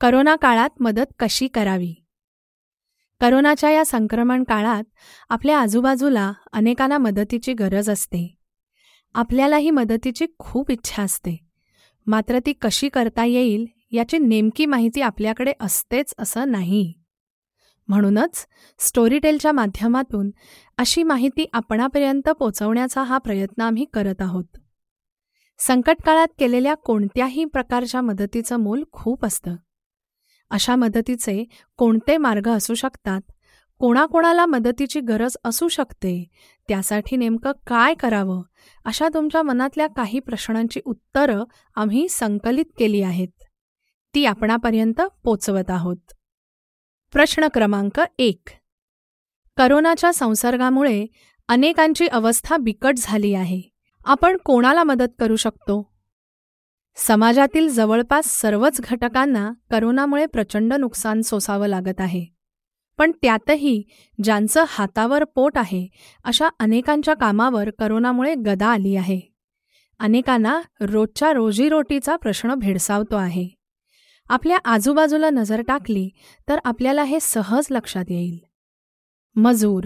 Corona काळात मदत कशी करावी? करोनाच्या या संक्रमण काळात आपल्या आजूबाजूला अनेकांना मदतीची गरज असते. आपल्यालाही मदतीची खूप इच्छा असते. मात्र ती कशी करता येईल याची नेमकी माहिती आपल्याकडे असतेच असं नाही. म्हणूनच स्टोरीटेलच्या माध्यमातून अशी माहिती आपणापर्यंत पोचवण्याचा हा प्रयत्न आम्ही करत आहोत. संकटकाळात केलेल्या कोणत्याही प्रकारच्या मदतीचं मोल खूप असतं. अशा मदतीचे कोणते मार्ग असू शकतात? कोणाकोणाला मदतीची गरज असू शकते? त्यासाठी नेमकं काय करावं? अशा तुमच्या मनातल्या काही प्रश्नांची उत्तरं आम्ही संकलित केली आहेत. ती आपणापर्यंत पोचवत आहोत. प्रश्न क्रमांक एक. करोनाच्या संसर्गामुळे अनेकांची अवस्था बिकट झाली आहे. आपण कोणाला मदत करू शकतो? समाजातील जवळपास सर्वच घटकांना करोनामुळे प्रचंड नुकसान सोसावं लागत आहे. पण त्यातही ज्यांचं हातावर पोट आहे अशा अनेकांच्या कामावर करोनामुळे गदा आली आहे. अनेकांना रोजच्या रोजीरोटीचा प्रश्न भेडसावतो आहे. आपल्या आजूबाजूला नजर टाकली तर आपल्याला हे सहज लक्षात येईल. मजूर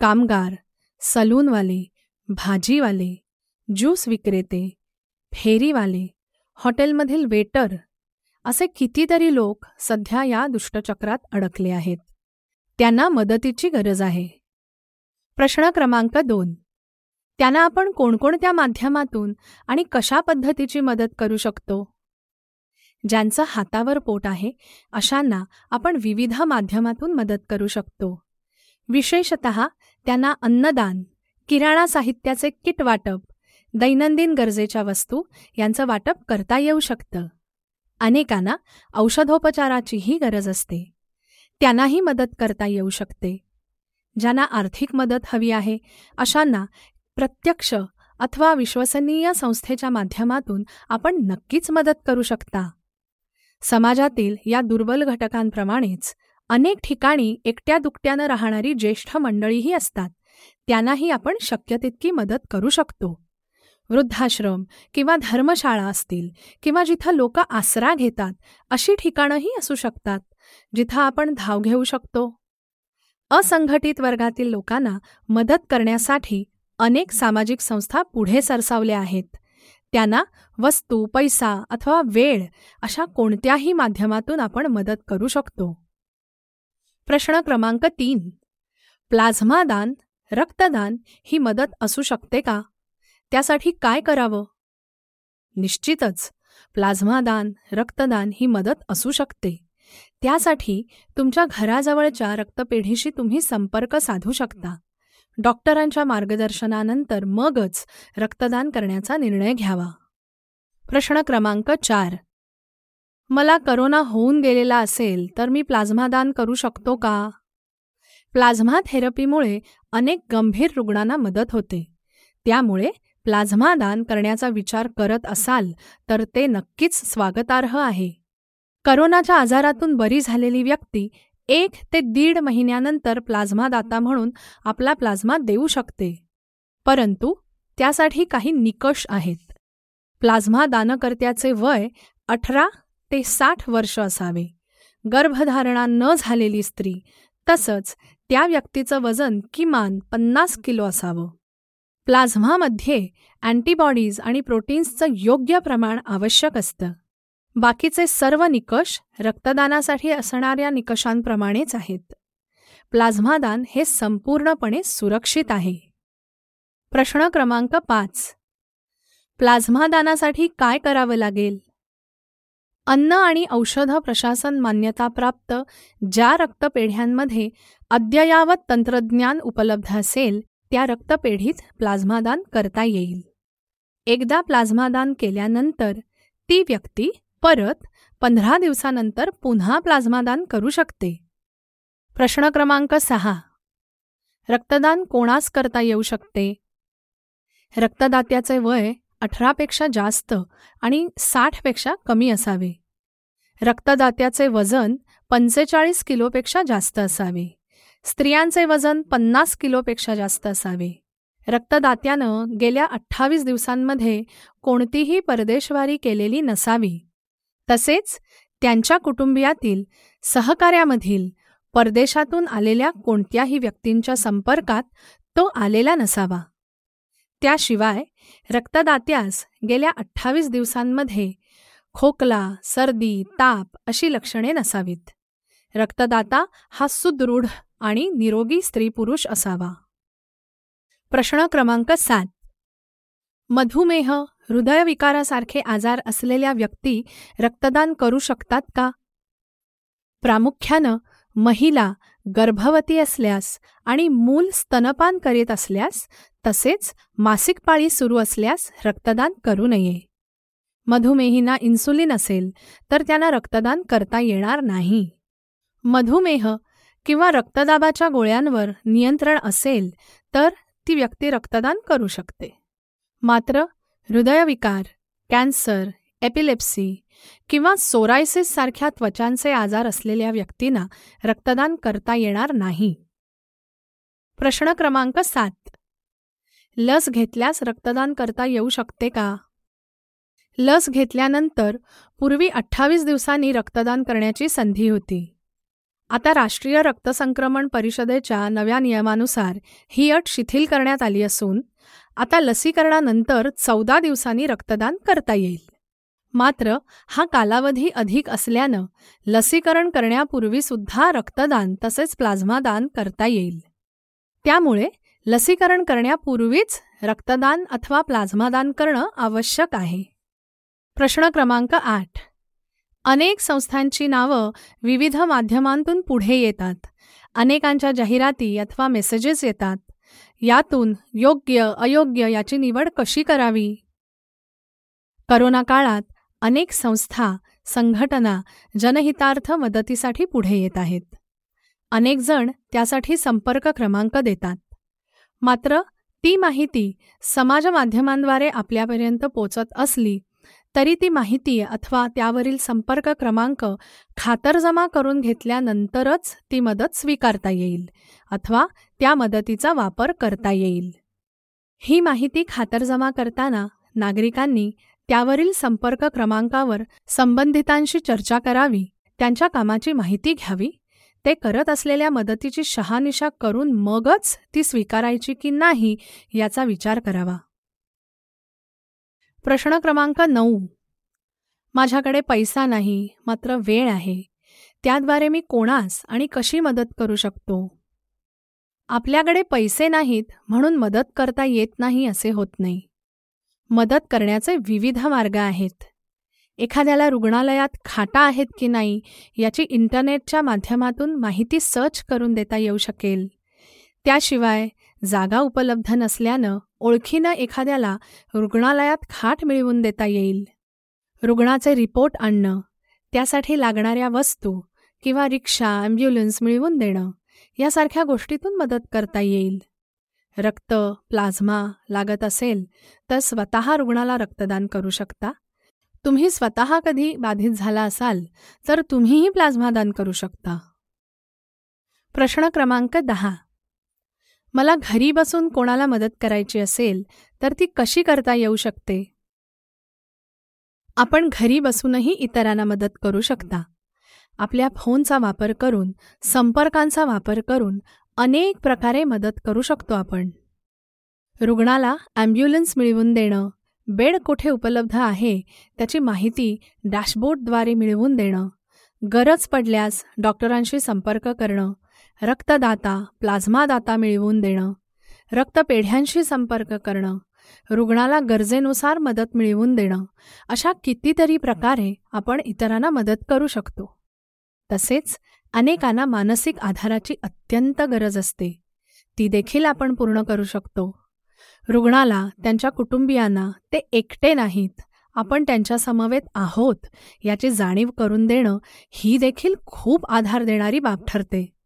कामगार सलूनवाले भाजीवाले ज्यूस विक्रेते फेरीवाले हॉटेलमधील वेटर असे कितीतरी लोक सध्या या दुष्टचक्रात अडकले आहेत. त्यांना मदतीची गरज आहे. प्रश्न क्रमांक दोन. त्यांना आपण कोणकोणत्या माध्यमातून आणि कशा पद्धतीची मदत करू शकतो? ज्यांचं हातावर पोट आहे अशांना आपण विविध माध्यमातून मदत करू शकतो. विशेषत त्यांना अन्नदान किराणा साहित्याचे किट वाटप दैनंदिन गरजेच्या वस्तू यांचं वाटप करता येऊ शकतं. अनेकांना औषधोपचाराचीही गरज असते. त्यांनाही मदत करता येऊ शकते. ज्यांना आर्थिक मदत हवी आहे अशांना प्रत्यक्ष अथवा विश्वसनीय संस्थेच्या माध्यमातून आपण नक्कीच मदत करू शकता. समाजातील या दुर्बल घटकांप्रमाणेच अनेक ठिकाणी एकट्या दुकट्यानं राहणारी ज्येष्ठ मंडळीही असतात. त्यांनाही आपण शक्य तितकी मदत करू शकतो. वृद्धाश्रम किंवा धर्मशाळा असतील किंवा जिथं लोक आसरा घेतात अशी ठिकाणंही असू शकतात जिथं आपण धाव घेऊ शकतो. असंघटित वर्गातील लोकांना मदत करण्यासाठी अनेक सामाजिक संस्था पुढे सरसावल्या आहेत. त्यांना वस्तू पैसा अथवा वेळ अशा कोणत्याही माध्यमातून आपण मदत करू शकतो. प्रश्न क्रमांक तीन. प्लाझ्मा दान रक्तदान ही मदत असू शकते का? त्यासाठी काय करावं? निश्चितच प्लाझ्मा दान रक्तदान ही मदत असू शकते. त्यासाठी तुमच्या घराजवळच्या रक्तपेढीशी तुम्ही संपर्क साधू शकता. डॉक्टरांच्या मार्गदर्शनानंतर मगच रक्तदान करण्याचा निर्णय घ्यावा. प्रश्न क्रमांक चार. मला करोना होऊन गेलेला असेल तर मी प्लाझ्मा दान करू शकतो का? प्लाझ्मा थेरपीमुळे अनेक गंभीर रुग्णांना मदत होते. त्यामुळे प्लाझ्मा दान करण्याचा विचार करत असाल तर ते नक्कीच स्वागतार्ह आहे. करोनाच्या आजारातून बरी झालेली व्यक्ती एक ते दीड महिन्यानंतर प्लाझ्मा दाता म्हणून आपला प्लाझ्मा देऊ शकते. परंतु त्यासाठी काही निकष आहेत. प्लाझ्मा दानकर्त्याचे वय अठरा ते साठ वर्ष असावे. गर्भधारणा न झालेली स्त्री तसंच त्या व्यक्तीचं वजन किमान पन्नास किलो असावं. प्लाझ्मामध्ये अँटीबॉडीज आणि प्रोटीन्सचं योग्य प्रमाण आवश्यक असतं. बाकीचे सर्व निकष रक्तदानासाठी असणाऱ्या निकषांप्रमाणेच आहेत. प्लाझ्मादान हे संपूर्णपणे सुरक्षित आहे. प्रश्न क्रमांक पाच. प्लाझ्मादानासाठी काय करावं लागेल? अन्न आणि औषध प्रशासन मान्यताप्राप्त ज्या रक्तपेढ्यांमध्ये अद्ययावत तंत्रज्ञान उपलब्ध असेल त्या रक्तपेढीत प्लाझ्मादान करता येईल. एकदा प्लाझ्मादान केल्यानंतर ती व्यक्ती परत पंधरा दिवसानंतर पुन्हा प्लाझ्मादान करू शकते. प्रश्न क्रमांक सहा. रक्तदान कोणास करता येऊ शकते? रक्तदात्याचे वय अठरापेक्षा जास्त आणि साठपेक्षा कमी असावे. रक्तदात्याचे वजन पंचेचाळीस किलोपेक्षा जास्त असावे. स्त्रियांचे वजन पन्नास किलोपेक्षा जास्त असावे. रक्तदात्यानं गेल्या अठ्ठावीस दिवसांमध्ये कोणतीही परदेशवारी केलेली नसावी. तसेच त्यांच्या कुटुंबियातील सहकार्यामधील परदेशातून आलेल्या कोणत्याही व्यक्तींच्या संपर्कात तो आलेला नसावा. त्याशिवाय रक्तदात्यास गेल्या अठ्ठावीस दिवसांमध्ये खोकला सर्दी ताप अशी लक्षणे नसावीत. रक्तदाता हा सुदृढ आणि निरोगी स्त्री पुरुष असावा. प्रश्न क्रमांक सात. मधुमेह हृदयविकारासारखे आजार असलेल्या व्यक्ती रक्तदान करू शकतात का? प्रामुख्यानं महिला गर्भवती असल्यास आणि मूल स्तनपान करीत असल्यास तसेच मासिक पाळी सुरू असल्यास रक्तदान करू नये. मधुमेहींना इन्सुलिन असेल तर त्यांना रक्तदान करता येणार नाही. मधुमेह किंवा रक्तदाबाच्या गोळ्यांवर नियंत्रण असेल तर ती व्यक्ती रक्तदान करू शकते. मात्र हृदयविकार कॅन्सर एपिलेप्सी किंवा सोरायसिस सारख्या त्वचांचे आजार असलेल्या व्यक्तींना रक्तदान करता येणार नाही. प्रश्न क्रमांक सात. लस घेतल्यास रक्तदान करता येऊ शकते का? लस घेतल्यानंतर पूर्वी अठ्ठावीस दिवसांनी रक्तदान करण्याची संधी होती. आता राष्ट्रीय रक्तसंक्रमण परिषदेच्या नव्या नियमानुसार ही अट शिथिल करण्यात आली असून आता लसीकरणानंतर चौदा दिवसांनी रक्तदान करता येईल. मात्र हा कालावधी अधिक असल्यानं लसीकरण करण्यापूर्वीसुद्धा रक्तदान तसेच प्लाझ्मादान करता येईल. त्यामुळे लसीकरण करण्यापूर्वीच रक्तदान अथवा प्लाझ्मादान करणं आवश्यक आहे. प्रश्न क्रमांक आठ. अनेक संस्थांची नावं विविध माध्यमांतून पुढे येतात. अनेकांच्या जाहिराती अथवा मेसेजेस येतात. यातून योग्य अयोग्य याची निवड कशी करावी? करोना काळात अनेक संस्था संघटना जनहितार्थ मदतीसाठी पुढे येत आहेत. अनेकजण त्यासाठी संपर्क क्रमांक देतात. मात्र ती माहिती समाज माध्यमांद्वारे आपल्यापर्यंत पोचत असली तरी ती माहिती अथवा त्यावरील संपर्क क्रमांक खातरजमा करून घेतल्यानंतरच ती मदत स्वीकारता येईल अथवा त्या मदतीचा वापर करता येईल. ही माहिती खातरजमा करताना नागरिकांनी त्यावरील संपर्क क्रमांकावर संबंधितांशी चर्चा करावी त्यांच्या कामाची माहिती घ्यावी ते करत असलेल्या मदतीची शहानिशा करून मगच ती स्वीकारायची की नाही याचा विचार करावा. प्रश्न क्रमांक नऊ. माझ्याकडे पैसा नाही मात्र वेळ आहे. त्याद्वारे मी कोणास आणि कशी मदत करू शकतो? आपल्याकडे पैसे नाहीत म्हणून मदत करता येत नाही असे होत नाही. मदत करण्याचे विविध मार्ग आहेत. एखाद्याला रुग्णालयात खाटा आहेत की नाही याची इंटरनेटच्या माध्यमातून माहिती सर्च करून देता येऊ शकेल. त्याशिवाय जागा उपलब्ध नसल्यानं ओळखीनं एखाद्याला रुग्णालयात खाट मिळवून देता येईल. रुग्णाचे रिपोर्ट आणणं त्यासाठी लागणाऱ्या वस्तू किंवा रिक्षा ॲम्ब्युलन्स मिळवून देणं यासारख्या गोष्टीतून मदत करता येईल. रक्त प्लाझ्मा लागत असेल तर स्वतः रुग्णाला रक्तदान करू शकता. तुम्ही स्वतः कधी बाधित झाला असाल तर तुम्हीही प्लाझ्मा दान करू शकता. प्रश्न क्रमांक दहा. मला घरी बसून कोणाला मदत करायची असेल तर ती कशी करता येऊ शकते? आपण घरी बसूनही इतरांना मदत करू शकता. आपल्या फोनचा वापर करून संपर्कांचा वापर करून अनेक प्रकारे मदत करू शकतो आपण. रुग्णाला ॲम्ब्युलन्स मिळवून देणं बेड कुठे उपलब्ध आहे त्याची माहिती डॅशबोर्डद्वारे मिळवून देणं गरज पडल्यास डॉक्टरांशी संपर्क करणं रक्तदाता प्लाझ्मादाता मिळवून देणं रक्तपेढ्यांशी संपर्क करणं रुग्णाला गरजेनुसार मदत मिळवून देणं अशा कितीतरी प्रकारे आपण इतरांना मदत करू शकतो. तसेच अनेकांना मानसिक आधाराची अत्यंत गरज असते. ती देखील आपण पूर्ण करू शकतो. रुग्णाला त्यांच्या कुटुंबियांना ते एकटे नाहीत आपण त्यांच्यासमवेत आहोत याची जाणीव करून देणं ही देखील खूप आधार देणारी बाब ठरते.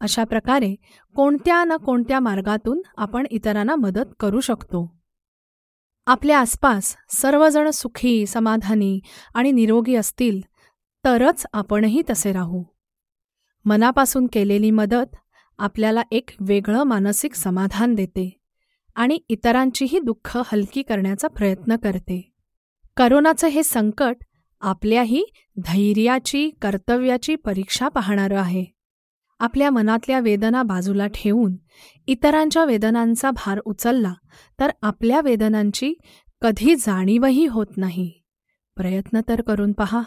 अशा प्रकारे कोणत्या ना कोणत्या मार्गातून आपण इतरांना मदत करू शकतो. आपल्या आसपास सर्वजण सुखी समाधानी आणि निरोगी असतील तरच आपणही तसे राहू. मनापासून केलेली मदत आपल्याला एक वेगळं मानसिक समाधान देते आणि इतरांचीही दुःख हलकी करण्याचा प्रयत्न करते. करोनाचं हे संकट आपल्याही धैर्याची कर्तव्याची परीक्षा पाहणारं आहे. आपल्या मनातल्या वेदना बाजूला ठेवून इतरांच्या वेदनांचा भार उचलला तर आपल्या वेदनांची कधी जाणीवही होत नाही. प्रयत्न तर करून पहा.